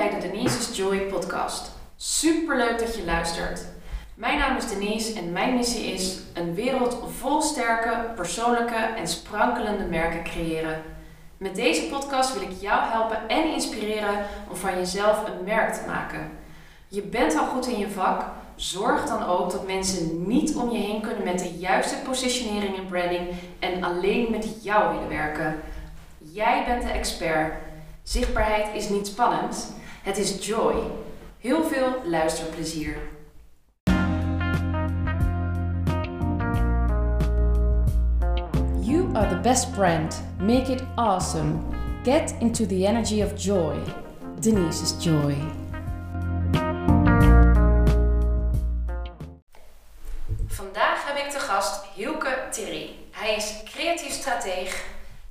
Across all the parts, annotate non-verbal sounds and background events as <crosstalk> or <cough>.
bij de Denise's Joy podcast. Superleuk dat je luistert. Mijn naam is Denise en mijn missie is een wereld vol sterke, persoonlijke en sprankelende merken creëren. Met deze podcast wil ik jou helpen en inspireren om van jezelf een merk te maken. Je bent al goed in je vak, zorg dan ook dat mensen niet om je heen kunnen met de juiste positionering en branding en alleen met jou willen werken. Jij bent de expert. Zichtbaarheid is niet spannend, het is joy. Heel veel luisterplezier. You are the best brand. Make it awesome. Get into the energy of joy. Denise's Joy. Vandaag heb ik te gast Hielke Thierry. Hij is creatief strateeg,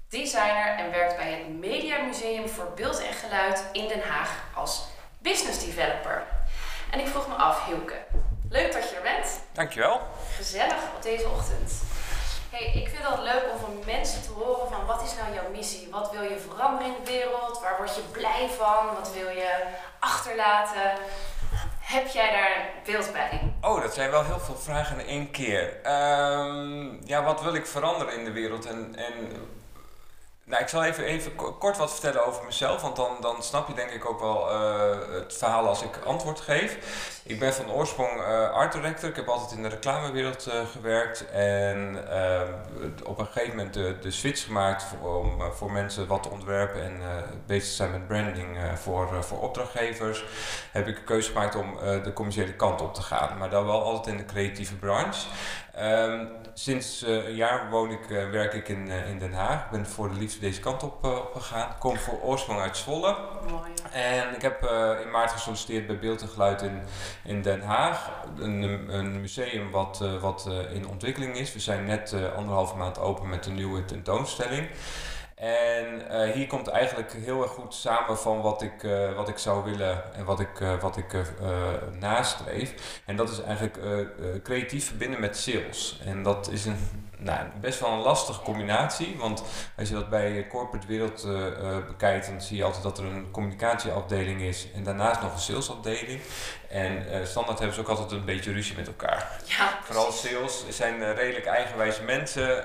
designer en werkt bij het Media Museum voor Beeld en Geluid in Den Haag als business developer. En ik vroeg me af, Hielke, leuk dat je er bent. Dankjewel. Gezellig op deze ochtend. Hey, ik vind het leuk om van mensen te horen van wat is nou jouw missie? Wat wil je veranderen in de wereld? Waar word je blij van? Wat wil je achterlaten? Heb jij daar beeld bij? Oh, dat zijn wel heel veel vragen in één keer. Ehm, ja, wat wil ik veranderen in de wereld? En, en nou, ik zal even, kort wat vertellen over mezelf, want dan, dan snap je denk ik ook wel uh, het verhaal als ik antwoord geef. Ik ben van oorsprong uh, art director. Ik heb altijd in de reclamewereld uh, gewerkt en op een gegeven moment de, de switch gemaakt voor, om voor mensen wat te ontwerpen en bezig te zijn met branding voor, voor opdrachtgevers. Heb ik een keuze gemaakt om de commerciële kant op te gaan, maar dan wel altijd in de creatieve branche. Um, sinds uh, een jaar woon ik, uh, werk ik in, uh, in Den Haag. Ik ben voor de liefde deze kant op, op gegaan. Ik kom voor oorsprong uit Zwolle. Mooi. En ik heb in maart gesolliciteerd bij Beeld en Geluid in, in Den Haag. Een, een museum wat, wat in ontwikkeling is. We zijn net anderhalve maand open met een nieuwe tentoonstelling. En uh, hier komt eigenlijk heel erg goed samen van wat ik, uh, wat ik zou willen en wat ik, uh, wat ik nastreef. En dat is eigenlijk creatief verbinden met sales. En dat is een nou, best wel een lastige combinatie. Want als je dat bij de corporate wereld bekijkt, dan zie je altijd dat er een communicatieafdeling is en daarnaast nog een salesafdeling. En uh, standaard hebben ze ook altijd een beetje ruzie met elkaar. Ja, Vooral sales zijn redelijk eigenwijze mensen,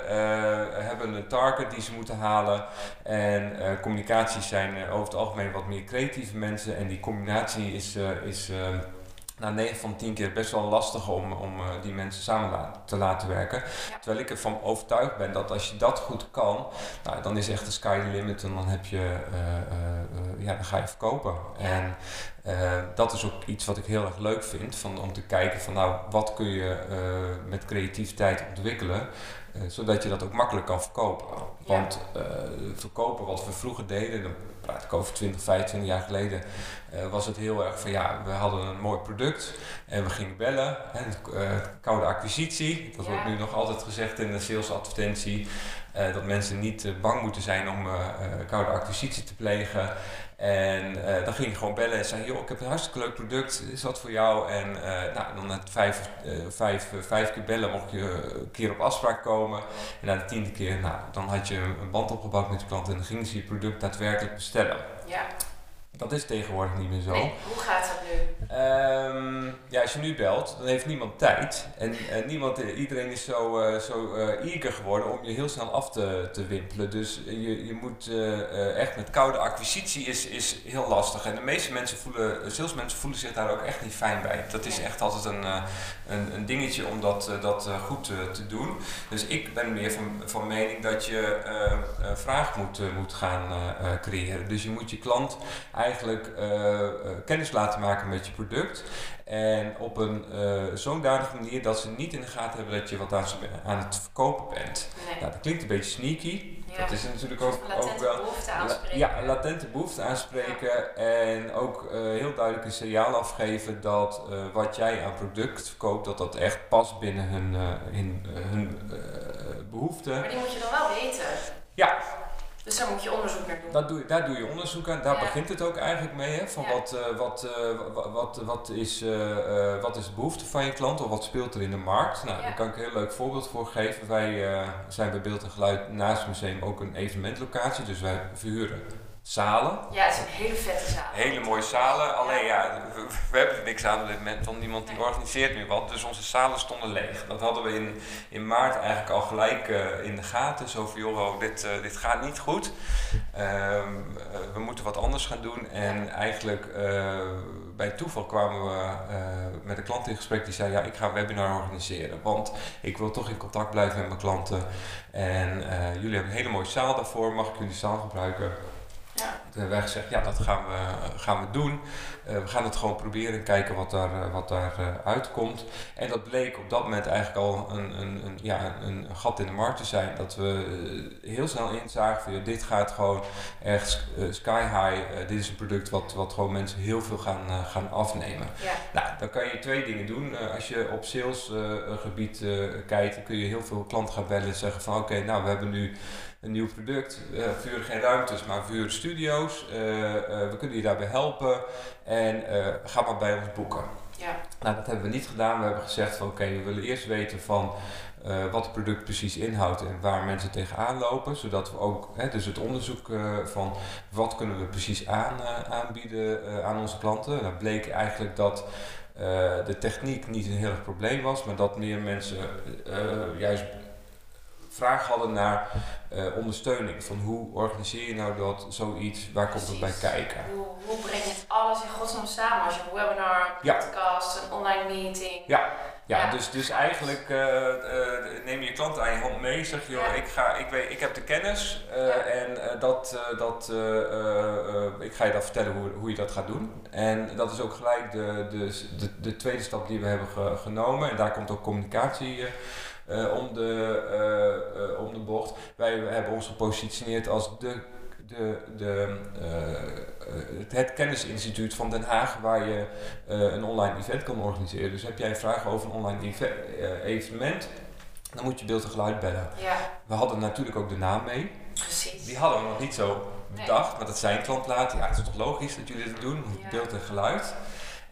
hebben een target die ze moeten halen. En communicaties zijn over het algemeen wat meer creatieve mensen. En die combinatie is, is na 9 van 10 keer best wel lastig om, om uh, die mensen samen la te laten werken. Ja. Terwijl ik ervan overtuigd ben dat als je dat goed kan, nou, dan is echt de sky the limit en dan heb je, uh, uh, ja, dan ga je verkopen. Ja. En dat is ook iets wat ik heel erg leuk vind, van, om te kijken van nou, wat kun je met creativiteit ontwikkelen. Uh, zodat je dat ook makkelijk kan verkopen. Ja. Want uh, verkopen wat we vroeger deden, dan praat ik over 20, 25 jaar geleden, uh, was het heel erg van ja, we hadden een mooi product en we gingen bellen. Hè, koude acquisitie, dat Ja. wordt nu nog altijd gezegd in de salesadvertentie. dat mensen niet bang moeten zijn om koude acquisitie te plegen. En uh, dan ging je gewoon bellen en zei: Joh, ik heb een hartstikke leuk product, is dat voor jou? En uh, nou, dan na vijf, uh, vijf, vijf keer bellen mocht je een keer op afspraak komen. En na de tiende keer, nou, dan had je een band opgebouwd met de klant en dan gingen ze je product daadwerkelijk bestellen. Ja. Dat is tegenwoordig niet meer zo. Nee, hoe gaat dat nu? Um, ja, als je nu belt, dan heeft niemand tijd. En, en niemand, iedereen is zo, uh, zo uh, eager geworden om je heel snel af te, te wimpelen. Dus je, je moet uh, echt met koude acquisitie is, is heel lastig. En de meeste mensen voelen, salesmensen voelen zich daar ook echt niet fijn bij. Dat is echt altijd een, een, een dingetje om dat, dat goed te doen. Dus ik ben meer van, van mening dat je vraag moet, moet gaan creëren. Dus je moet je klant eigenlijk kennis laten maken met je product. En op een uh, zodanige manier dat ze niet in de gaten hebben dat je wat aan, ze, aan het verkopen bent. Nee. Nou, dat klinkt een beetje sneaky. Ja. Dat is natuurlijk ook, ook wel. behoefte aanspreken. Ja, een latente behoefte aanspreken. En ook uh, heel duidelijk een signaal afgeven dat uh, wat jij aan product verkoopt, dat dat echt past binnen hun, hun, hun behoeften. Maar die moet je dan wel weten. Ja, Dus daar moet je onderzoek naar doen. dat doe, daar doe je onderzoek aan, daar Ja. begint het ook eigenlijk mee. Hè? Van Ja. wat, uh, wat, uh, wat, wat, wat, is, uh, wat is de behoefte van je klant of wat speelt er in de markt? Nou, Ja. daar kan ik een heel leuk voorbeeld voor geven. Wij zijn bij Beeld en Geluid naast het museum ook een evenementlocatie, dus wij verhuren zalen. Ja, het is een hele vette zaal. Hele mooie zalen. Alleen ja, we, we hebben er niks aan op dit moment, want niemand die organiseert nu wat. Dus onze zalen stonden leeg. Dat hadden we in, in maart eigenlijk al gelijk eh, in de gaten. Zo van, joh, dit, eh, dit gaat niet goed. Ehm, eh, we moeten wat anders gaan doen. En eigenlijk bij toeval kwamen we met een klant in gesprek die zei, ja, ik ga een webinar organiseren. Want ik wil toch in contact blijven met mijn klanten. En jullie hebben een hele mooie zaal daarvoor. Mag ik jullie zaal gebruiken? Hebben wij gezegd, ja, dat gaan we, gaan we doen. Eh, we gaan het gewoon proberen en kijken wat daar, eh, wat daar eh, uitkomt. En dat bleek op dat moment eigenlijk al een, een, een, ja, een, een gat in de markt te zijn. Dat we heel snel inzagen van, joh, dit gaat gewoon echt sky high. Dit is een product wat, wat gewoon mensen heel veel gaan, gaan afnemen. Ja. Nou, dan kan je twee dingen doen. Als je op salesgebied kijkt, dan kun je heel veel klanten gaan bellen en zeggen van oké, nou we hebben nu een nieuw product. eh vuren geen ruimtes, maar vuren studio's. Eh, eh, we kunnen je daarbij helpen en ga maar bij ons boeken. Ja. Nou, dat hebben we niet gedaan. We hebben gezegd van oké, we willen eerst weten van wat het product precies inhoudt en waar mensen tegenaan lopen. Zodat we ook, hè, dus het onderzoek van wat kunnen we precies aan, aanbieden aan onze klanten. Dat bleek eigenlijk dat de techniek niet een heel erg probleem was, maar dat meer mensen juist vraag hadden naar eh, ondersteuning. Van hoe organiseer je nou dat, zoiets, waar komt het bij kijken? Hoe, hoe breng je het alles in godsnaam samen? Als je een webinar, een Ja. podcast, een online meeting. Ja, ja, Ja. Dus, dus eigenlijk eh, eh, neem je klant aan je hand mee. Zeg je, joh, Ja. ik, ga, ik, weet, ik heb de kennis en dat, dat, ik ga je dan vertellen hoe, hoe je dat gaat doen. En dat is ook gelijk de, de, de, de tweede stap die we hebben ge- genomen. En daar komt ook communicatie om, de, eh, eh, om de bocht. Wij hebben ons gepositioneerd als de de, de, eh, eh, het, kennisinstituut van Den Haag waar je eh, een online event kan organiseren. Dus heb jij vragen over een online eve- eh, evenement, dan moet je beeld en geluid bellen. Ja, We hadden natuurlijk ook de naam mee. precies. Die hadden we nog niet zo bedacht, maar dat zei een klant later. Ja, het is toch logisch dat jullie dit doen, Ja. beeld en geluid.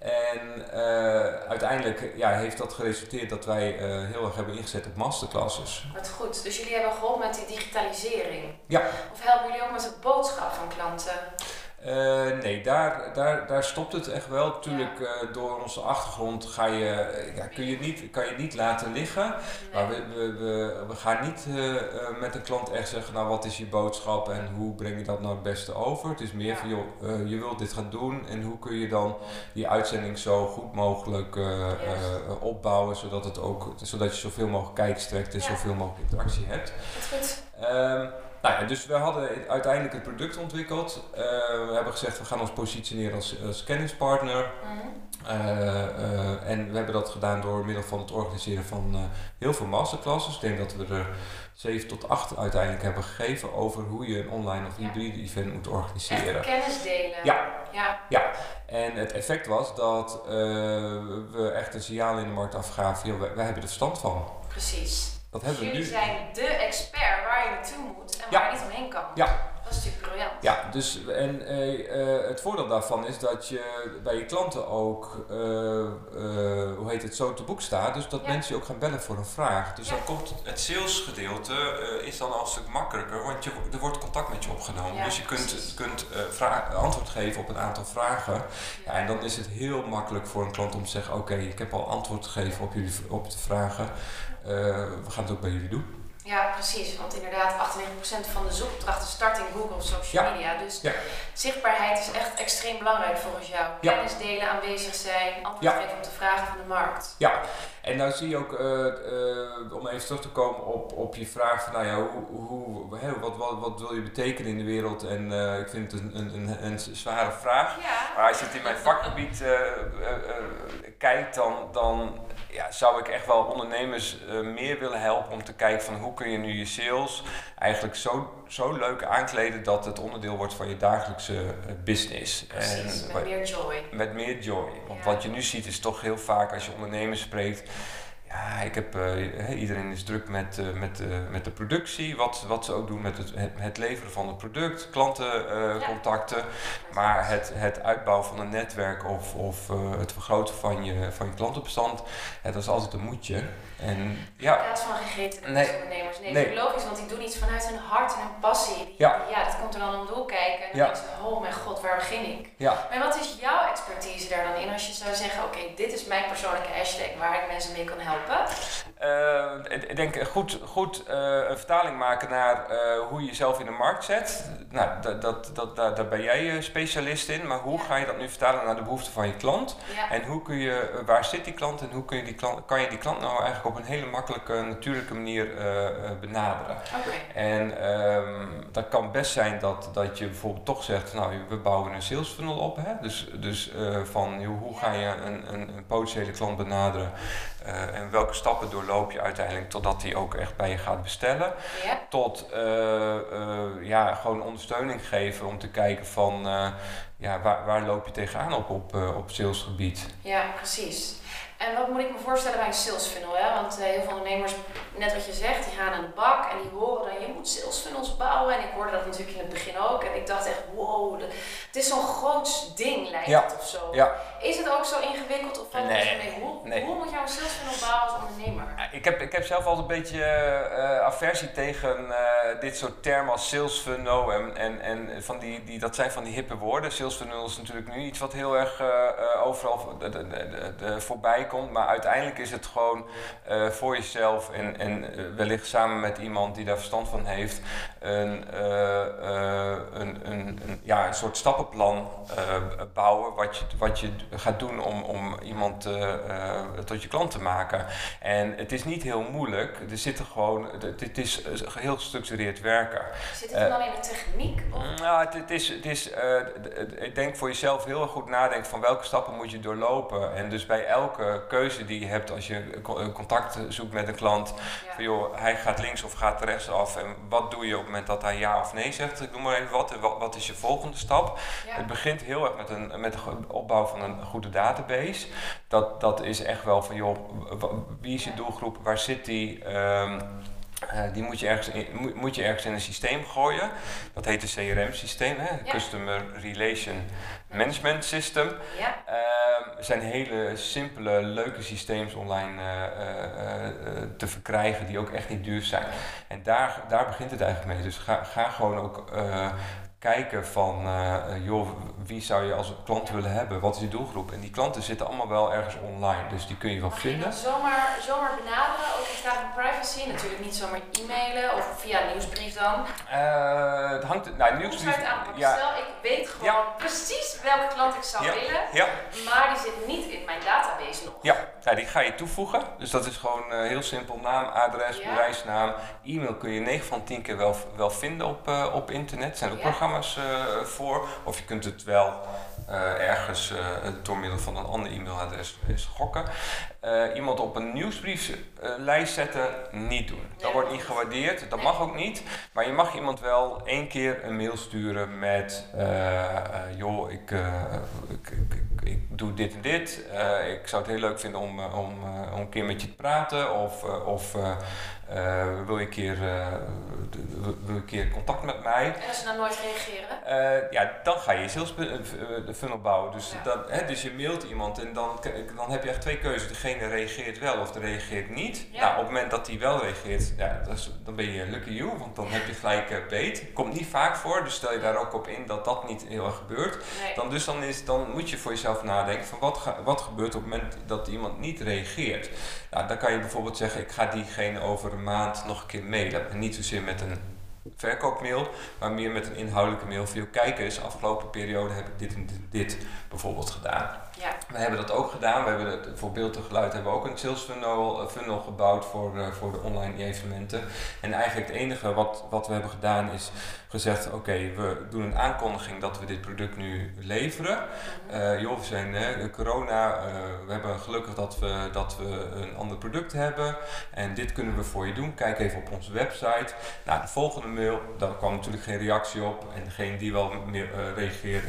En eh, uiteindelijk ja, heeft dat geresulteerd dat wij eh, heel erg hebben ingezet op masterclasses. Wat goed. Dus jullie hebben geholpen met die digitalisering. Ja. Of helpen jullie ook met de boodschap van klanten? Eh, nee, daar, daar, daar stopt het echt wel. Natuurlijk, eh, door onze achtergrond ga je, eh, ja, kun je niet, kan je niet laten liggen. Maar we, we, we, we gaan niet met een klant echt zeggen, nou wat is je boodschap en hoe breng je dat nou het beste over. Het is meer Ja. van, joh, je wilt dit gaan doen en hoe kun je dan die uitzending zo goed mogelijk opbouwen, zodat, het ook, zodat je zoveel mogelijk kijkstrekt en Ja. zoveel mogelijk interactie hebt. Wat goed. Nou ja, dus we hadden uiteindelijk het product ontwikkeld. Eh, we hebben gezegd, we gaan ons positioneren als, als kennispartner. Mhm. Eh, eh, en we hebben dat gedaan door middel van het organiseren van heel veel masterclasses. Ik denk dat we er 7 tot 8 uiteindelijk hebben gegeven over hoe je een online of Ja. hybride event moet Echt organiseren. kennis delen. Ja. Ja, En het effect was dat we echt een signaal in de markt afgaven, joh, wij, wij hebben er verstand van. precies. Dat hebben we jullie zijn de expert waar je naartoe moet en Ja. waar je niet omheen kan. Ja. Is briljant. Ja, dus en eh, eh, het voordeel daarvan is dat je bij je klanten ook, eh, eh, hoe heet het, zo te boek staat. Dus dat Ja. mensen je ook gaan bellen voor een vraag. Dus Ja. dan komt het salesgedeelte is dan al een stuk makkelijker, want je, er wordt contact met je opgenomen. Ja, dus je kunt, precies. kunt antwoord geven op een aantal vragen. Ja, en dan is het heel makkelijk voor een klant om te zeggen, oké, ik heb al antwoord gegeven op, jullie, op de vragen. We gaan het ook bij jullie doen. Ja, precies. Want inderdaad, 98% van de zoekopdrachten start in Google of social Ja. media. Dus Ja. zichtbaarheid is echt extreem belangrijk volgens jou. Ja. Kennis delen, aanwezig zijn, antwoord geven op de vragen van de markt. Ja, en nou zie je ook, eh, eh, om even terug te komen op, op je vraag van, nou ja, hoe, hoe, wat, wat, wat wil je betekenen in de wereld? En eh, ik vind het een, een, een, zware vraag. Ja. Maar als je het in mijn vakgebied kijkt, dan, dan ja, zou ik echt wel ondernemers eh, meer willen helpen om te kijken van hoe kun je nu je sales eigenlijk zo, zo leuk aankleden dat het onderdeel wordt van je dagelijkse eh, business. Precies, En met meer joy. met meer joy. Want Ja. wat je nu ziet is toch heel vaak als je ondernemers spreekt, ja, ik heb, uh, iedereen is druk met, uh, met, uh, met de productie, wat, wat ze ook doen met het, het, leveren van het product, klantencontacten. Ja. Maar het, het uitbouwen van een netwerk of, of het vergroten van je, van je klantenbestand, dat is altijd een moedje. En, ja. In plaats van gegeten nee. ondernemers. Nee, nee. logisch, want die doen iets vanuit hun hart en hun passie. ja. ja, dat komt er dan om doel kijken. En dan ja. denk je, oh mijn god, waar begin ik? Ja. Maar wat is jouw expertise daar dan in als je zou zeggen, oké, dit is mijn persoonlijke hashtag waar ik mensen mee kan helpen? Uh, ik denk goed, goed uh, een vertaling maken naar uh, hoe je jezelf in de markt zet. Nou, dat, dat, dat, daar, daar ben jij specialist in. Maar hoe ja. ga je dat nu vertalen naar de behoeften van je klant? Ja. En hoe kun je, waar zit die klant en hoe kun je die klant, kan je die klant nou eigenlijk op een hele makkelijke, natuurlijke manier benaderen? Okay. En um, dat kan best zijn dat, dat je bijvoorbeeld toch zegt, nou we bouwen een sales funnel op. Hè? Dus, dus van hoe ga je een, een, een potentiële klant benaderen? Uh, en welke stappen doorloop je uiteindelijk totdat hij ook echt bij je gaat bestellen? Ja. Tot uh, uh, ja, gewoon ondersteuning geven om te kijken van ja, waar, waar loop je tegenaan op, op, op salesgebied? Ja, precies. En wat moet ik me voorstellen bij een sales funnel? Hè? Want heel veel ondernemers, net wat je zegt, die gaan aan de bak en die horen dan je moet sales funnels bouwen. En ik hoorde dat natuurlijk in het begin ook. En ik dacht echt, wow, de, het is zo'n groot ding lijkt ja. het of zo. Ja. Is het ook zo ingewikkeld of valt nee. mee? Hoe, nee. hoe moet jouw sales funnel bouwen als ondernemer? Ik heb, ik heb zelf altijd een beetje uh, aversie tegen uh, dit soort termen als sales funnel. En, en, en van die, die, dat zijn van die hippe woorden. Sales funnel is natuurlijk nu iets wat heel erg overal de, de, de, de voorbij komt. Maar uiteindelijk is het gewoon uh, voor jezelf en, en uh, wellicht samen met iemand die daar verstand van heeft, een, uh, een, een, een, ja, een soort stappenplan bouwen wat je, wat je gaat doen om, om iemand tot je klant te maken. En het is niet heel moeilijk. Er zitten gewoon, het, is heel gestructureerd werken. Zit het dan alleen in de techniek? Of? Nou, het, het is, het is ik denk voor jezelf heel erg goed nadenken van welke stappen moet je doorlopen. En dus bij elke keuze die je hebt als je contact zoekt met een klant. Van joh, hij gaat links of gaat rechts af. En wat doe je op moment dat hij ja of nee zegt? Ik noem maar even wat. wat, wat is je volgende stap? Het begint heel erg met, een, met de opbouw van een goede database. Dat, dat is echt wel van joh, wie is je doelgroep? Waar zit die? Um, uh, die moet je, ergens in, moet, je ergens in een systeem gooien. Dat heet een CRM-systeem, Customer Relation Management System. Ja. Uh, zijn hele simpele, leuke systeems online uh, te verkrijgen die ook echt niet duur zijn. En daar, daar begint het eigenlijk mee. Dus ga, ga gewoon ook kijken van, uh, joh, wie zou je als klant willen hebben? Wat is je doelgroep? En die klanten zitten allemaal wel ergens online, dus die kun je wel vinden. Je zomaar, zomaar benaderen, ook in staat van privacy? Natuurlijk niet zomaar e-mailen of via nieuwsbrief dan? Uh, het hangt, nou, nieuwsbrief... Ja. Stel, ik weet gewoon precies welke klant ik zou willen, ja. maar die zit niet in mijn database nog. Ja, ja die ga je toevoegen. Dus dat is gewoon uh, heel simpel, naam, adres, bedrijfsnaam. E-mail kun je 9 van 10 keer wel, wel vinden op, op internet. zijn ook programma's uh, voor. Of je kunt het wel ergens uh, door middel van een ander e-mailadres gokken. iemand op een nieuwsbrieflijst zetten, niet doen. Dat wordt niet gewaardeerd, dat mag ook niet. Maar je mag iemand wel één keer een mail sturen met: joh, ik, ik, ik, ik, doe dit en dit. ik zou het heel leuk vinden om, om, om een keer met je te praten. Of, of uh, wil, je een keer, uh, wil een keer contact met mij? En als ze dan nooit reageren? Uh, ja, dan ga je sales funnel bouwen. Dus, ja. dat, hè, dus je mailt iemand en dan, dan heb je echt twee keuzes. Degene reageert wel of de reageert niet. Ja. Nou, op het moment dat die wel reageert, ja, is, dan ben je lucky you, want dan heb je gelijk beet. Komt niet vaak voor, dus stel je daar ook op in dat dat niet heel erg gebeurt. Nee. Dan, dus dan, is, dan moet je voor jezelf nadenken van wat, ga, wat gebeurt op het moment dat iemand niet reageert. Nou, dan kan je bijvoorbeeld zeggen, ik ga diegene over een maand nog een keer mailen. En niet zozeer met een verkoopmail, maar meer met een inhoudelijke mail. Voor kijk eens, afgelopen periode heb ik dit en dit bijvoorbeeld gedaan. Ja. We hebben dat ook gedaan. We hebben het, voor beeld en geluid hebben we ook een sales funnel, eh, funnel gebouwd voor, uh, voor de online evenementen. En eigenlijk het enige wat, wat we hebben gedaan is gezegd, oké, we doen een aankondiging dat we dit product nu leveren. Uh, joh, we zijn uh, corona, we hebben gelukkig dat we, dat we een ander product hebben. En dit kunnen we voor je doen. Kijk even op onze website. Nou, de volgende mail, daar kwam natuurlijk geen reactie op. En degene die wel meer reageerde,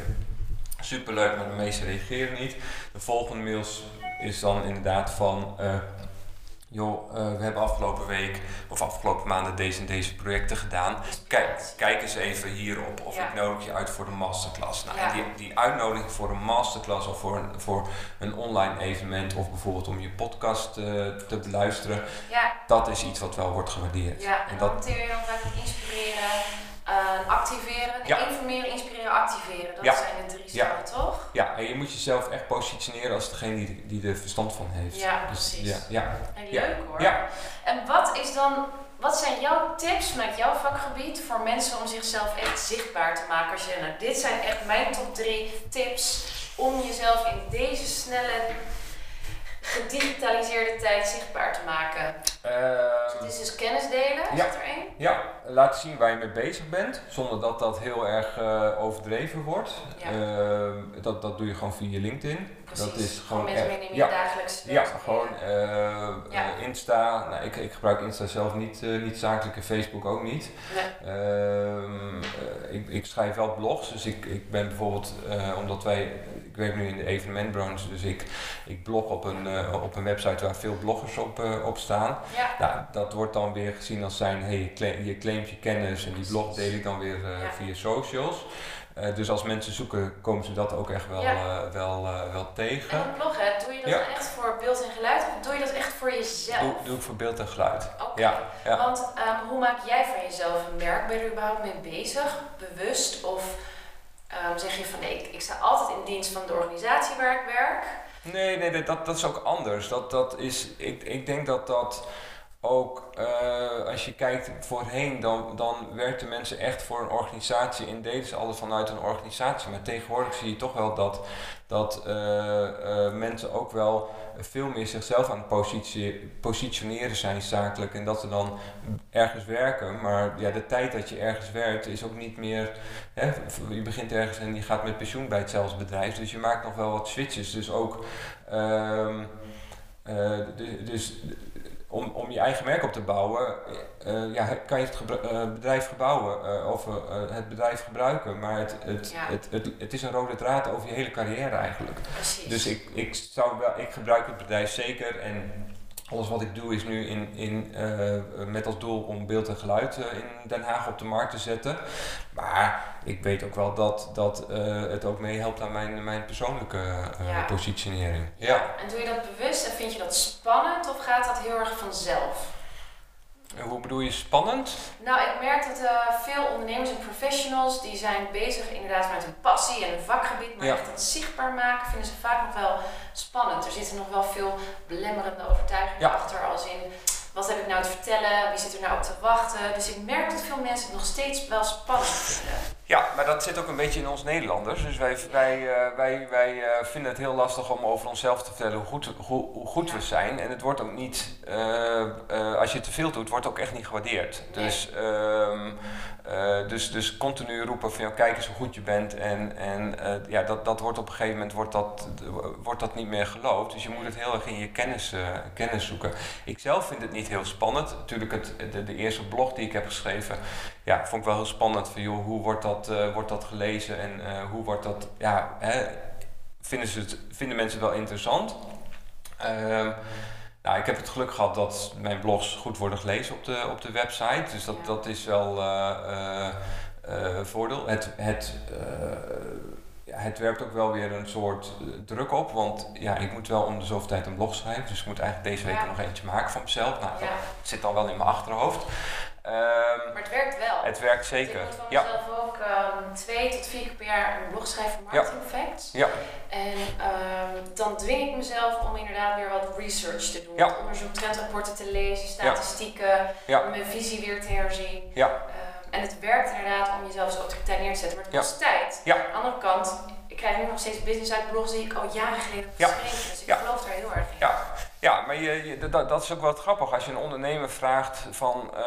superleuk, maar de meeste reageren niet. De volgende mails is dan inderdaad van... Uh, joh, uh, we hebben afgelopen week of afgelopen maanden deze en deze projecten gedaan. Kijk, kijk eens even hierop of ik nodig je uit voor de masterclass. Nou, ja. die, die uitnodiging voor een masterclass of voor een, voor een online evenement of bijvoorbeeld om je podcast uh, te beluisteren, ja. dat is iets wat wel wordt gewaardeerd. Ja, en, en dat je dan inspireren uh, activeren, informeren, inspireren, activeren. Dat zijn de? Je jezelf echt positioneren als degene die, die er verstand van heeft. Ja, dus, precies. Ja, ja. En leuk hoor. Ja. En wat is dan, wat zijn jouw tips vanuit jouw vakgebied voor mensen om zichzelf echt zichtbaar te maken? Als je, nou, dit zijn echt mijn top drie tips om jezelf in deze snelle gedigitaliseerde tijd zichtbaar te maken? Uh, Dit is dus kennis delen, ja, er één? Ja, laat zien waar je mee bezig bent, zonder dat dat heel erg uh, overdreven wordt. Ja. Uh, dat, dat doe je gewoon via LinkedIn. Precies. Dat is gewoon mensen in ja, dagelijks Ja, gewoon ja. Insta. Nou, ik, ik gebruik Insta zelf niet, niet zakelijk en Facebook ook niet. Nee. Ehm, ik, ik schrijf wel blogs, dus ik, ik ben bijvoorbeeld, omdat wij ik werk nu in de evenementbranche, dus ik, ik blog op een, uh, op een website waar veel bloggers op, uh, op staan. Ja. Nou, dat wordt dan weer gezien als zijn, hey, je, claim, je claimt je kennis en die blog deel ik dan weer ja. via socials. Uh, dus als mensen zoeken, komen ze dat ook echt wel, ja. wel, wel tegen. En bloggen, doe je dat ja. echt voor beeld en geluid of doe je dat echt voor jezelf? Doe, doe ik voor beeld en geluid. Oké, ja. ja. want um, hoe maak jij van jezelf een merk? Ben je er überhaupt mee bezig? Bewust of um, zeg je van nee, ik, ik sta altijd in dienst van de organisatie waar ik werk. Nee, nee, dat, dat is ook anders. Dat, dat is, ik, ik denk dat dat ook uh, als je kijkt voorheen, dan, dan werkten mensen echt voor een organisatie en deden ze alles vanuit een organisatie. Maar tegenwoordig zie je toch wel dat, dat uh, uh, mensen ook wel veel meer zichzelf aan het positie, positioneren zijn zakelijk en dat ze dan ergens werken. Maar ja, de tijd dat je ergens werkt is ook niet meer. Hè, je begint ergens en je gaat met pensioen bij hetzelfde bedrijf. Dus je maakt nog wel wat switches. Dus ook. Um, dus om, om je eigen merk op te bouwen, uh, ja, kan je het uh, bedrijf gebouwen uh, of het bedrijf gebruiken. Maar het, het, ja. het, het, het, is een rode draad over je hele carrière eigenlijk. Precies. Dus ik, ik, zou wel, ik gebruik het bedrijf zeker en alles wat ik doe is nu in, in, uh, met als doel om beeld en geluid uh, in Den Haag op de markt te zetten. Maar ik weet ook wel dat, dat uh, het ook meehelpt aan mijn, mijn persoonlijke ja. positionering. Ja. En doe je dat bewust en vind je dat spannend of gaat dat heel erg vanzelf? Hoe bedoel je spannend? Nou, ik merk dat uh, veel ondernemers en professionals die zijn bezig inderdaad vanuit hun passie en hun vakgebied, maar ja. echt dat zichtbaar maken vinden ze vaak nog wel spannend. Er zitten nog wel veel belemmerende overtuigingen ja. achter, als in wat heb ik nou te vertellen, wie zit er nou op te wachten. Dus ik merk dat veel mensen het nog steeds wel spannend vinden. Ja, maar dat zit ook een beetje in ons Nederlanders. Dus wij, wij, uh, wij, wij uh, vinden het heel lastig om over onszelf te vertellen hoe goed, hoe, hoe goed we zijn. En het wordt ook niet, uh, als je te veel doet, wordt ook echt niet gewaardeerd. Dus, ehm, dus, dus continu roepen van jou, kijk eens hoe goed je bent. En, en ja, dat, dat wordt op een gegeven moment wordt dat, wordt dat niet meer geloofd. Dus je moet het heel erg in je kennis, kennis zoeken. Ik zelf vind het niet heel spannend. Natuurlijk, het, de, de eerste blog die ik heb geschreven, ja, vond ik wel heel spannend. Van, joh, hoe wordt dat, uh, wordt dat gelezen en uh, hoe wordt dat, ja, hè, vinden, ze het, vinden mensen wel interessant? Uh, nou, ik heb het geluk gehad dat mijn blogs goed worden gelezen op de, op de website. Dus dat, dat is wel uh, voordeel. Het, het, het werpt ook wel weer een soort druk op. Want ja, ik moet wel om de zoveel tijd een blog schrijven. Dus ik moet eigenlijk deze week ja. nog eentje maken van mezelf. Nou, dat zit dan wel in mijn achterhoofd. Um, maar het werkt wel. Het werkt zeker. Ik moet ja. ook um, twee tot vier keer per jaar een blog schrijven voor Marketing ja. Facts. Ja. En um, dan dwing ik mezelf om inderdaad weer wat research te doen. Ja. Onderzoek, trendrapporten te lezen, statistieken, mijn visie weer te herzien. Ja. en het werkt inderdaad om jezelf zo autoriteit neer te zetten, maar het kost tijd. Ja. Aan de andere kant, ik krijg nu nog steeds business uit blogs die ik al jaren geleden heb geschreven. Dus ik geloof daar heel erg in. Ja. Ja, maar je, je, dat, dat, is ook wel grappig. Als je een ondernemer vraagt van, uh,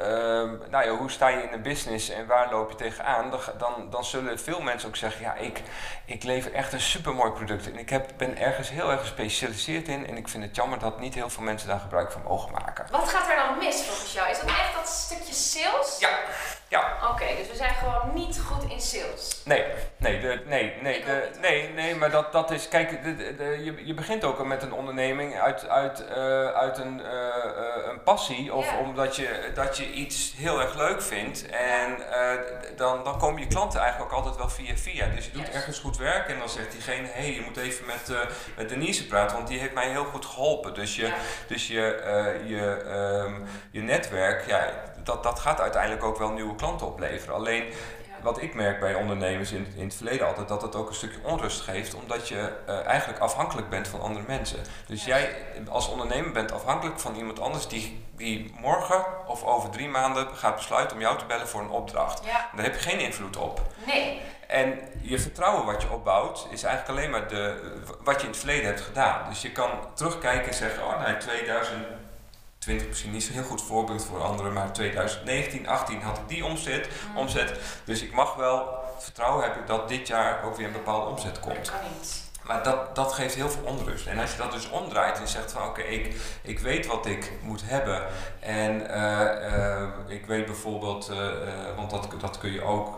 uh, nou ja, hoe sta je in de business en waar loop je tegenaan? Dan, dan, dan zullen veel mensen ook zeggen, ja, ik, ik lever echt een supermooi product. En ik heb, ben ergens heel erg gespecialiseerd in. En ik vind het jammer dat niet heel veel mensen daar gebruik van mogen maken. Wat gaat er dan mis volgens jou? Is dat echt dat stukje sales? Ja. Ja. Oké, okay, dus we zijn gewoon niet goed in sales? Nee. Nee, de, nee, nee, de, nee, nee, maar dat, dat is, kijk, de, je, je begint ook met een onderneming uit, uit, eh, uit een, eh, eh, een passie of Ja. omdat je, dat je iets heel erg leuk vindt en dan, dan komen je klanten eigenlijk ook altijd wel via via. Dus je doet Yes. ergens goed werk en dan zegt diegene, hé, hey, je moet even met, met Denise praten, want die heeft mij heel goed geholpen. Dus je, Ja. dus je, je, ehm, je netwerk, ja, dat, dat gaat uiteindelijk ook wel nieuwe klanten opleveren. Alleen wat ik merk bij ondernemers in, in het verleden altijd, dat het ook een stukje onrust geeft, omdat je eh, eigenlijk afhankelijk bent van andere mensen. Dus Ja. jij als ondernemer bent afhankelijk van iemand anders die, die morgen of over drie maanden gaat besluiten om jou te bellen voor een opdracht. Ja, Daar heb je geen invloed op. nee. En je vertrouwen wat je opbouwt is eigenlijk alleen maar de, wat je in het verleden hebt gedaan. Dus je kan terugkijken en zeggen, oh nee, 2020 misschien niet zo'n heel goed voorbeeld voor anderen, maar 2019, 18 had ik die omzet, Mm. omzet. Dus ik mag wel vertrouwen hebben dat dit jaar ook weer een bepaalde omzet Dat komt. kan niet. Maar dat, dat geeft heel veel onrust. En als je dat dus omdraait en zegt van oké, ik, ik weet wat ik moet hebben. En eh, eh, ik weet bijvoorbeeld, eh, want dat, dat kun je ook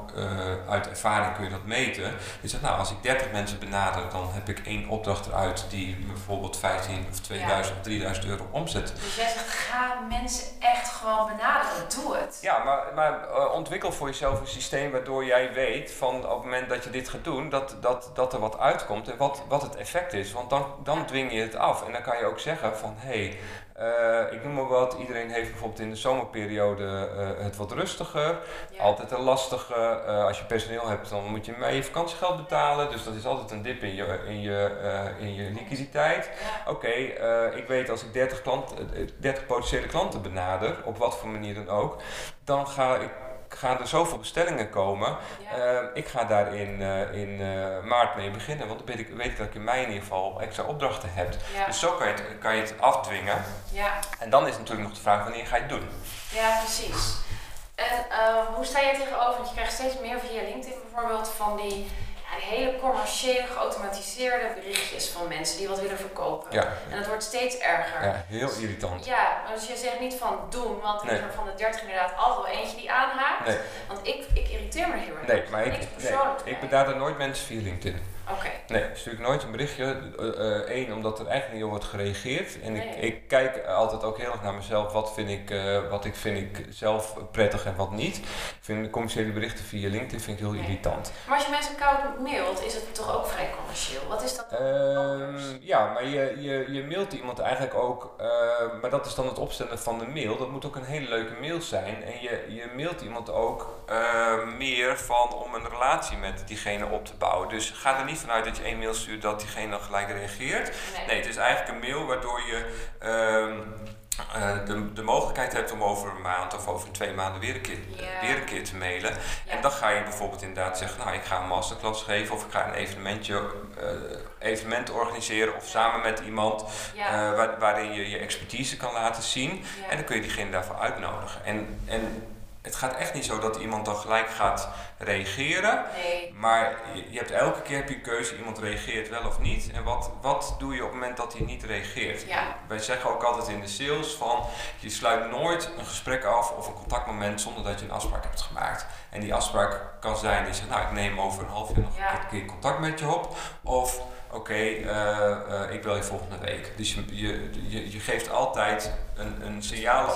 uit ervaring kun je dat meten. Je zegt nou als ik 30 mensen benader, dan heb ik één opdracht eruit die bijvoorbeeld 15 of 2000 of 3000 euro omzet. Dus jij zegt, ga mensen echt gewoon benaderen. Doe het. Ja, maar, maar ontwikkel voor jezelf een systeem waardoor jij weet van op het moment dat je dit gaat doen, dat, dat, dat er wat uitkomt en wat, wat het effect is. Want dan, dan dwing je het af. En dan kan je ook zeggen van hé, hey, eh, ik noem maar wat, iedereen heeft bijvoorbeeld in de zomerperiode eh, het wat rustiger. Ja. Altijd een lastige. eh, als je personeel hebt, dan moet je mee je vakantiegeld betalen. Dus dat is altijd een dip in je, in je, in je liquiditeit. Ja. Oké, ik weet als ik 30, klant, eh, 30 potentiële klanten benader, op wat voor manier dan ook, dan ga ik. Gaan er zoveel bestellingen komen. Ja. Eh, ik ga daar in, eh, in eh, maart mee beginnen, want dan weet ik, weet ik dat ik in mei in ieder geval extra opdrachten heb. Ja. Dus zo kan je, het, kan je het afdwingen. Ja. En dan is natuurlijk nog de vraag wanneer ga je het doen. Ja, precies. En hoe sta jij tegenover? Want je krijgt steeds meer via LinkedIn bijvoorbeeld van die hele commerciële, geautomatiseerde berichtjes van mensen die wat willen verkopen. Ja, En het wordt steeds erger. ja heel irritant. Ja, dus je zegt niet van doen, want Nee. er van de 30 inderdaad altijd wel eentje die aanhaakt. Nee. Want ik, ik irriteer me heel erg. Nee, maar ik, nee, ik bij. benader nooit mensen via LinkedIn. Oké. Nee, stuur ik nooit een berichtje. Eén, omdat er eigenlijk niet op wordt gereageerd. En Nee. ik, ik kijk altijd ook heel erg naar mezelf. Wat vind ik, eh, wat ik, vind ik zelf prettig en wat niet. Ik vind de commerciële berichten via LinkedIn vind ik heel Nee. irritant. Maar als je mensen koud mailt, is het toch ook vrij commercieel? Wat is dat? Ehm, ja, maar je, je, je mailt iemand eigenlijk ook, eh, maar dat is dan het opstellen van de mail. Dat moet ook een hele leuke mail zijn. En je, je mailt iemand ook eh, meer van om een relatie met diegene op te bouwen. Dus ga er niet vanuit dat je één mail stuurt dat diegene dan gelijk reageert. Nee. Nee, het is eigenlijk een mail waardoor je ehm, eh, de, de mogelijkheid hebt om over een maand of over twee maanden weer een keer, weer een keer te mailen. En dan ga je bijvoorbeeld inderdaad zeggen, nou ik ga een masterclass geven of ik ga een evenementje, eh, evenement organiseren of samen met iemand eh, waar- waarin je je expertise kan laten zien. En dan kun je diegene daarvoor uitnodigen. En, en het gaat echt niet zo dat iemand dan gelijk gaat reageren. Nee. Maar je, je hebt elke keer heb je keuze, iemand reageert wel of niet. En wat, wat doe je op het moment dat hij niet reageert? Ja. Wij zeggen ook altijd in de sales van je sluit nooit een gesprek af of een contactmoment zonder dat je een afspraak hebt gemaakt. En die afspraak kan zijn, die zegt nou ik neem over een half jaar nog Ja. een keer contact met je op. Of oké, eh, eh, ik bel je volgende week. Dus je, je, je, je geeft altijd een, een signaal,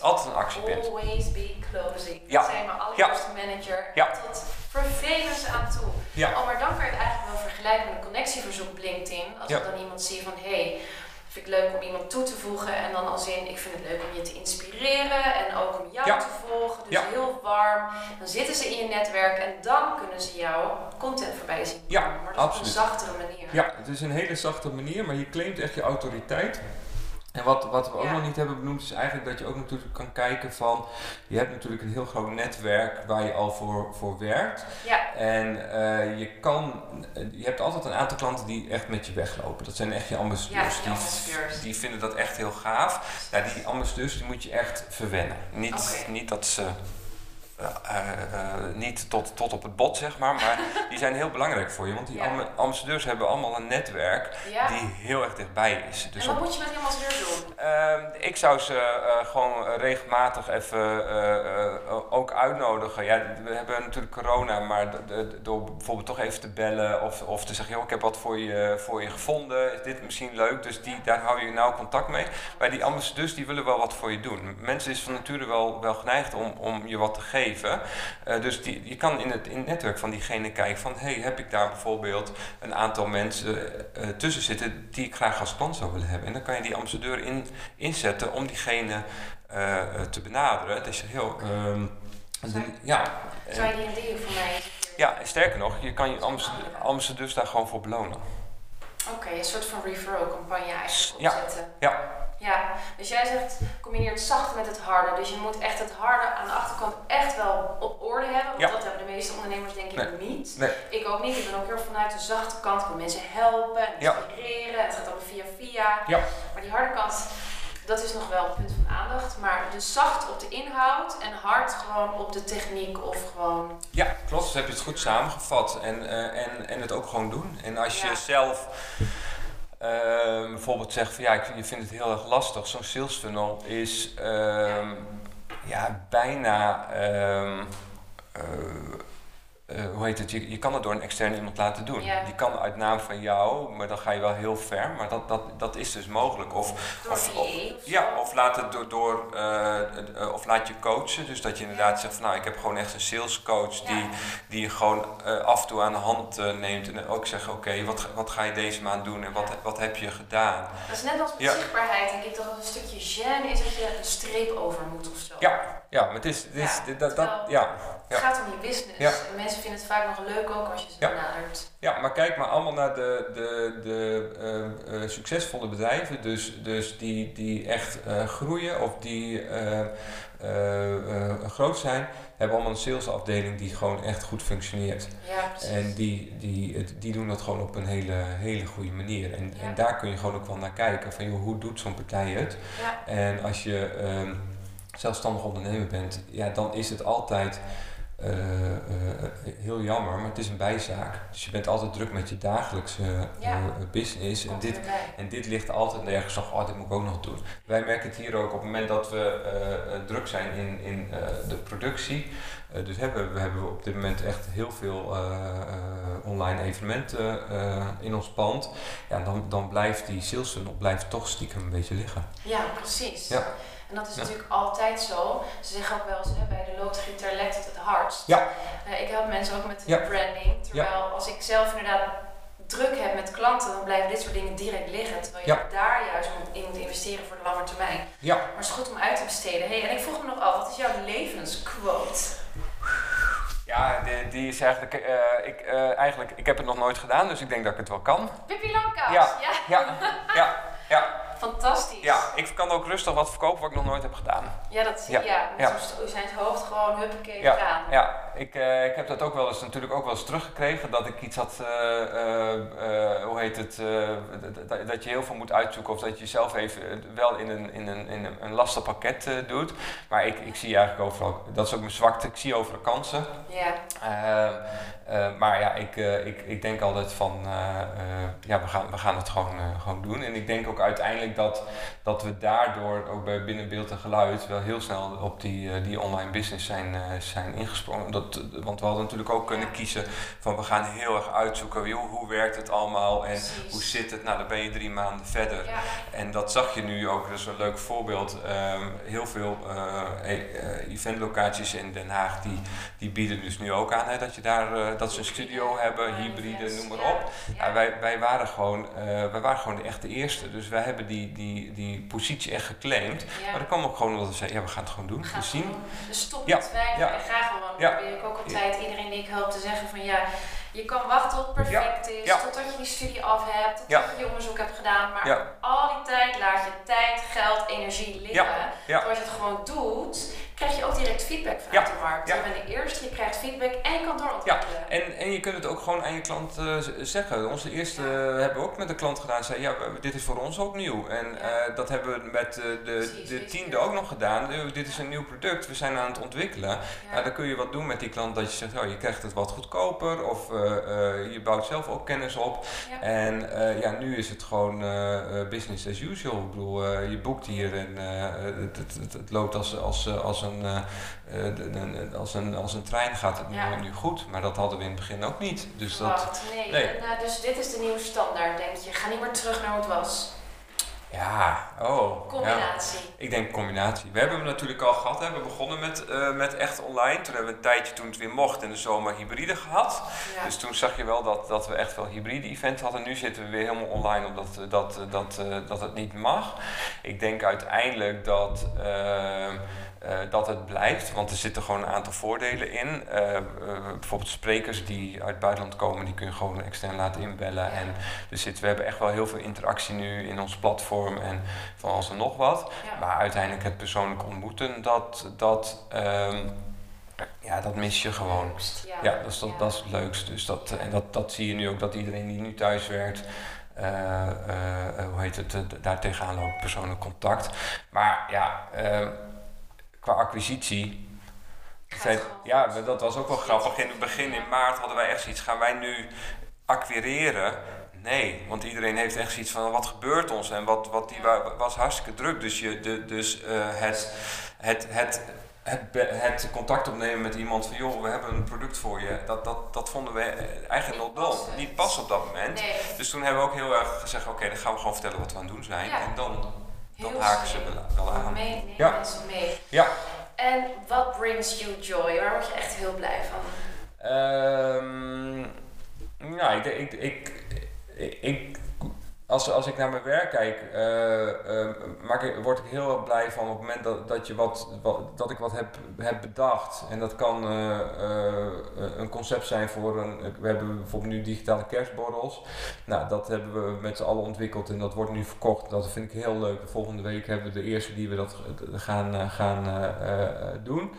altijd een actiepunt. Always be closing. Ja. Dat zei mijn allereerste manager. Ja. Tot vervelens aan toe. Ja. Oh, maar dan kan je het eigenlijk wel vergelijken met een connectieverzoek op LinkedIn. Als Ja. ik dan iemand zie van, hé, hey, vind ik leuk om iemand toe te voegen. En dan als in, ik vind het leuk om je te inspireren en ook om jou Ja. te volgen. Dus Ja. heel warm. Dan zitten ze in je netwerk en dan kunnen ze jou content voorbij zien. Ja, maar dat absoluut. op een zachtere manier. Ja, het is een hele zachte manier, maar je claimt echt je autoriteit. En wat, wat we ook Ja. nog niet hebben benoemd is eigenlijk dat je ook natuurlijk kan kijken van... Je hebt natuurlijk een heel groot netwerk waar je al voor, voor werkt. Ja. En eh, je kan... Je hebt altijd een aantal klanten die echt met je weglopen. Dat zijn echt je ambassadeurs. Ja, die, ambassadeurs. die vinden dat echt heel gaaf. Ja, die ambassadeurs die moet je echt verwennen. Niet, niet dat ze uh, niet tot, tot op het bot, zeg maar, maar <laughs> die zijn heel belangrijk voor je. Want die ambassadeurs hebben allemaal een netwerk die heel erg dichtbij is. Dus en wat moet je met die ambassadeurs doen? Uh, ik zou ze uh, gewoon regelmatig even ook uitnodigen. Ja, we hebben natuurlijk corona, maar door bijvoorbeeld toch even te bellen of, of te zeggen, joh, ik heb wat voor je, voor je gevonden, is dit misschien leuk? Dus die, daar hou je nauw contact mee. Maar die ambassadeurs die willen wel wat voor je doen. Mensen is van nature wel, wel geneigd om, om je wat te geven. Uh, dus die, je kan in het, in het netwerk van diegene kijken van... hey, heb ik daar bijvoorbeeld een aantal mensen uh, tussen zitten... die ik graag als klant zou willen hebben. En dan kan je die ambassadeur in, inzetten om diegene uh, te benaderen. Dat is heel... Um, zou, ja, zou je die ideeën voor mij... Ja, sterker nog, je kan je ambassadeurs daar gewoon voor belonen. Oké, een soort van referral campagne eigenlijk opzetten. Ja, ja. Ja, dus jij zegt combineer het zachte met het harde. Dus je moet echt het harde aan de achterkant echt wel op orde hebben. Want dat hebben de meeste ondernemers denk ik niet. Nee. Ik ook niet. Ik ben ook heel vanuit de zachte kant. Ik wil mensen helpen en inspireren. Het gaat allemaal via via. Ja. Maar die harde kant, dat is nog wel een punt van aandacht. Maar dus zacht op de inhoud en hard gewoon op de techniek of gewoon... Ja, klopt. Dus heb je het goed samengevat. En, uh, en, en het ook gewoon doen. En als je zelf uh, bijvoorbeeld zegt van ja, ik, je vindt het heel erg lastig. Zo'n sales funnel is uh, ja, bijna uh, uh, hoe heet het, je, je kan het door een externe iemand laten doen. Die kan uit naam van jou, maar dan ga je wel heel ver. Maar dat, dat, dat is dus mogelijk. Of, of, ja, of laat het door, door uh, uh, of laat je coachen. Dus dat je inderdaad zegt van nou, ik heb gewoon echt een salescoach ja. die, die je gewoon af en toe aan de hand neemt. En ook zegt oké, wat, wat ga je deze maand doen en wat, wat heb je gedaan? Dat is net als met zichtbaarheid, denk ik dat het een stukje gêne is dat je een streep over moet of zo. Ja, ja maar het is, het is dat, dat, ja. Het gaat om je business. En mensen vinden het vaak nog leuk ook als je ze ja. benadert. Ja, maar kijk maar allemaal naar de, de, de uh, uh, succesvolle bedrijven. Dus, dus die, die echt uh, groeien of die groot zijn, hebben allemaal een salesafdeling die gewoon echt goed functioneert. Ja, precies. En die, die, die doen dat gewoon op een hele, hele goede manier. En, ja. en daar kun je gewoon ook wel naar kijken. Van joh, hoe doet zo'n partij het? Ja. En als je zelfstandig ondernemer bent, ja, dan is het altijd uh, uh, heel jammer, maar het is een bijzaak. Dus je bent altijd druk met je dagelijkse ja. business. En dit, en dit ligt altijd nergens nog, oh, dit moet ik ook nog doen. Wij merken het hier ook op het moment dat we druk zijn in, in de productie. dus hebben we hebben op dit moment echt heel veel online evenementen in ons pand. Ja, dan, dan blijft die sales blijft toch stiekem een beetje liggen. Ja, precies. Ja. En dat is natuurlijk altijd zo. Ze zeggen ook wel eens, hè, bij de loodgieter lekt het het hardst. Ja. Uh, ik help mensen ook met branding. Terwijl als ik zelf inderdaad druk heb met klanten, dan blijven dit soort dingen direct liggen. Terwijl je daar juist in moet investeren voor de lange termijn. Ja. Maar het is goed om uit te besteden. Hey, en ik vroeg me nog af, wat is jouw levensquote? Ja, die, die is eigenlijk, uh, ik, uh, eigenlijk, ik heb het nog nooit gedaan, dus ik denk dat ik het wel kan. Pippi Langkous, ja. Ja, ja, ja. Ja. Fantastisch. Ja, ik kan ook rustig wat verkopen wat ik nog nooit heb gedaan. Ja, dat zie je. Ja, ja. ja. zijn hoofd gewoon huppakee ja. gaan. Ja, ik, uh, ik heb dat ook wel eens natuurlijk ook wel eens teruggekregen. Dat ik iets had, uh, uh, hoe heet het, dat, dat je heel veel moet uitzoeken. Of dat je zelf even wel in een, in een, in een, een lastig pakket doet. Maar ik, ik zie eigenlijk overal, dat is ook mijn zwakte, ik zie overal kansen. Ja. maar ja, ik, ik, ik denk altijd van, ja, we gaan, we gaan het gewoon, gewoon doen. En ik denk ook uiteindelijk dat, dat we daardoor ook bij binnenbeeld en geluid wel heel snel op die, uh, die online business zijn, uh, zijn ingesprongen. Dat, want we hadden natuurlijk ook kunnen kiezen van we gaan heel erg uitzoeken joh, hoe werkt het allemaal en Precies. hoe zit het. Nou, dan ben je drie maanden verder. Ja. En dat zag je nu ook, dat is een leuk voorbeeld. Um, heel veel uh, eventlocaties in Den Haag die, die bieden dus nu ook aan hè, dat je daar dat ze een studio hebben, hybride, noem maar op. Ja. wij, wij, waren gewoon, wij waren gewoon de echte eerste. Dus wij hebben die die, die, positie echt geclaimd. Ja. Maar dat kwam ook gewoon omdat we zeiden, ja, we gaan het gewoon doen. We, zien. Dus stop Ja. met twijfelen Ja. en ga gewoon. Ja. probeer ik ook altijd iedereen die ik help te zeggen van ja, je kan wachten tot het perfect is, totdat je die studie af hebt, totdat je je onderzoek hebt gedaan. Maar al die tijd laat je tijd, geld, energie liggen. Als je het gewoon doet, krijg je ook direct feedback vanuit Ja. de markt. Ja. Je bent de eerste, je krijgt feedback en je kan doorontwikkelen. En, en je kunt het ook gewoon aan je klant eh, zeggen. Onze eerste Ja. eh, hebben we ook met de klant gedaan. Zei, ja, dit is voor ons ook nieuw. En Ja. eh, dat hebben we met de, Precies, de tiende ook nog gedaan. Dit is een nieuw product, we zijn aan het ontwikkelen. Ja. Ja, dan kun je wat doen met die klant dat je zegt, oh, je krijgt het wat goedkoper. Of je bouwt zelf ook kennis op. Ja. En ja, nu is het gewoon business as usual. Ik bedoel, je boekt hier en het, het, het, loopt als, als, als, een, eh, eh, de- als, een, als een trein gaat het nu, Ja. nu goed. Maar dat hadden we in het begin ook niet. Dus dat, nee. Nou, dus dit is de nieuwe standaard, denk je. Ga niet meer terug naar hoe het was. ja, oh. Ja. Combinatie. Ik denk combinatie. We hebben hem natuurlijk al gehad. Hè. We begonnen met, eh, met echt online. Toen hebben we een tijdje toen het weer mocht in de zomer hybride gehad. Ja. Dus toen zag je wel dat, dat we echt wel hybride events hadden. Nu zitten we weer helemaal online omdat eh, dat, eh, dat, eh, dat het niet mag. Ik denk uiteindelijk dat, eh, eh, dat het blijft, want er zitten gewoon een aantal voordelen in. Eh, eh, bijvoorbeeld sprekers die uit het buitenland komen, die kun je gewoon extern laten inbellen. En dus zit, we hebben echt wel heel veel interactie nu in ons platform en van alles en nog wat. Ja. Maar uiteindelijk het persoonlijk ontmoeten, dat, dat, ehm, ja, dat mis je gewoon. Ja, Ja, dat is, dat, is het leukst. Dus dat, en dat, dat zie je nu ook, dat iedereen die nu thuis werkt, hoe heet het, eh, daar tegenaan loopt, persoonlijk contact. Maar ja, eh, qua acquisitie, zijn- ja, dat was ook wel grappig. In het begin, in maart, hadden wij echt zoiets, gaan wij nu acquireren? Nee, want iedereen heeft echt zoiets van, wat gebeurt ons? En wat, wat die wa- was hartstikke druk. Dus, je, de, dus eh, het, het, het, het, het contact opnemen met iemand van, joh, we hebben een product voor je. Dat, dat, dat vonden we eigenlijk nog dom. Niet pas op dat moment. Nee, Dus toen hebben we ook heel erg gezegd, oké, dan gaan we gewoon vertellen wat we aan het doen zijn. Ja. En dan, dan heel haken ze wel, aan. Mee, neem Ja. mensen mee. Ja. En wat brings you joy? Waar word je echt heel blij van? Ja, ik, denk- ik, ik, ik, ik- als, als ik naar mijn werk kijk, eh, eh, maak ik, word ik heel blij van op het moment dat, dat, je wat, dat ik wat heb, heb bedacht. En dat kan eh, een concept zijn voor een. We hebben bijvoorbeeld nu digitale kerstborrels. Nou, dat hebben we met z'n allen ontwikkeld en dat wordt nu verkocht. Dat vind ik heel leuk. Volgende week hebben we de eerste die we dat gaan, gaan doen.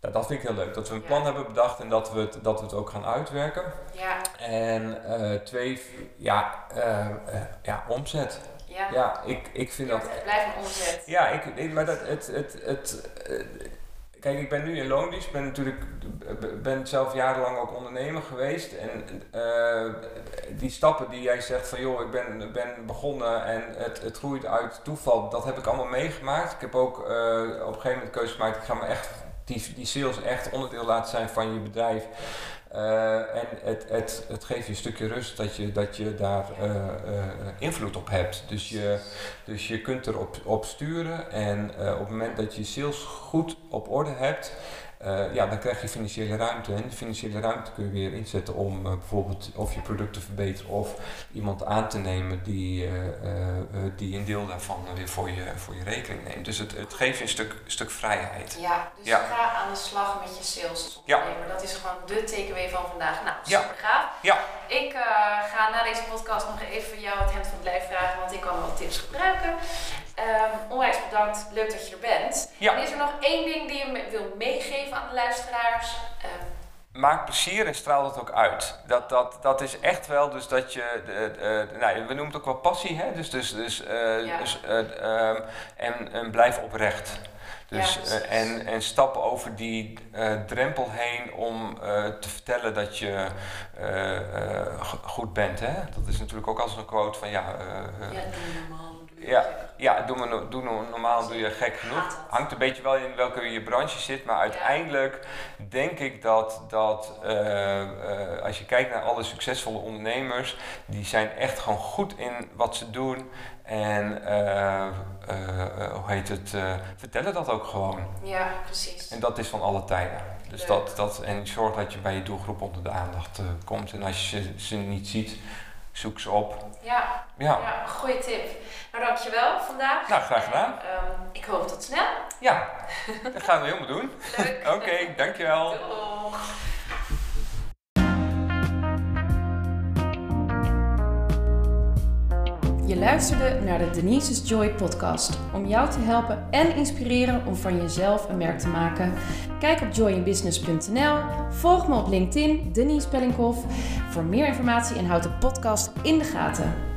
Nou, dat vind ik heel leuk. Dat we een Ja. plan hebben bedacht en dat we het, dat we het ook gaan uitwerken. Ja, En eh, twee, ja, eh, eh, ja, omzet. ja. Ja, ik, ik vind dat. wordt echt blij van omzet. Ja, ik, ik- maar dat, het, het, het, kijk, ik ben nu in loondienst. Ik ben natuurlijk, ben zelf jarenlang ook ondernemer geweest. En die stappen die jij zegt van, joh, ik ben, ben begonnen en het, het groeit uit toeval. Dat heb ik allemaal meegemaakt. Ik heb ook op een gegeven moment de keuze gemaakt, ik ga me echt, die, die sales echt onderdeel laten zijn van je bedrijf. Eh, en het, het, het geeft je een stukje rust dat je, dat je daar eh, eh, invloed op hebt. Dus je, dus je kunt erop op sturen en op het moment dat je sales goed op orde hebt, eh, ja, dan krijg je financiële ruimte. En die financiële ruimte kun je weer inzetten om eh, bijvoorbeeld of je product te verbeteren of iemand aan te nemen die, eh, die een deel daarvan weer voor je, voor je rekening neemt. Dus het, het geeft je een stuk, stuk vrijheid. Ja, dus Ja. ga aan de slag met je sales als Ja. Dat is gewoon de takeaway van vandaag. Nou, super gaaf. Ja. Ik ga na deze podcast nog even jou het hemd van het lijf vragen, want ik kan wel tips gebruiken. Ehm, onwijs bedankt, leuk dat je er bent. Ja. En is er nog één ding die je me- wil meegeven aan de luisteraars? Ehm, maak plezier en straal het ook uit. Dat, dat, dat is echt wel, dus dat je, de, de- nou, we noemen het ook wel passie, hè? Dus, dus, dus, eh, Ja. dus eh, ehm, en, en blijf oprecht. Dus, Ja, eh, en, en stap over die drempel heen om te vertellen dat je go- goed bent. Hè? Dat is natuurlijk ook als een quote van ja, ja, normaal. Ja. ja, doe, maar doe no- normaal doe je gek genoeg. Hangt een beetje wel in welke je branche zit, maar uiteindelijk denk ik dat, dat eh, eh, als je kijkt naar alle succesvolle ondernemers, die zijn echt gewoon goed in wat ze doen. En eh, hoe heet het, vertellen dat ook gewoon. Ja, precies. En dat is van alle tijden. Dus Leuk. dat, dat, en zorg dat je bij je doelgroep onder de aandacht komt. En als je ze, ze niet ziet, zoek ze op. Ja, Ja, ja, goede tip. Nou, dankjewel vandaag. Nou, graag gedaan. En, ehm, ik hoop tot snel. ja. dat gaan we helemaal doen. Leuk. <laughs> Oké, dankjewel. Doeg. Je luisterde naar de Denise's Joy podcast om jou te helpen en inspireren om van jezelf een merk te maken. Kijk op joyinbusiness.nl, volg me op LinkedIn, Denise Pellinghoff, voor meer informatie en houd de podcast in de gaten.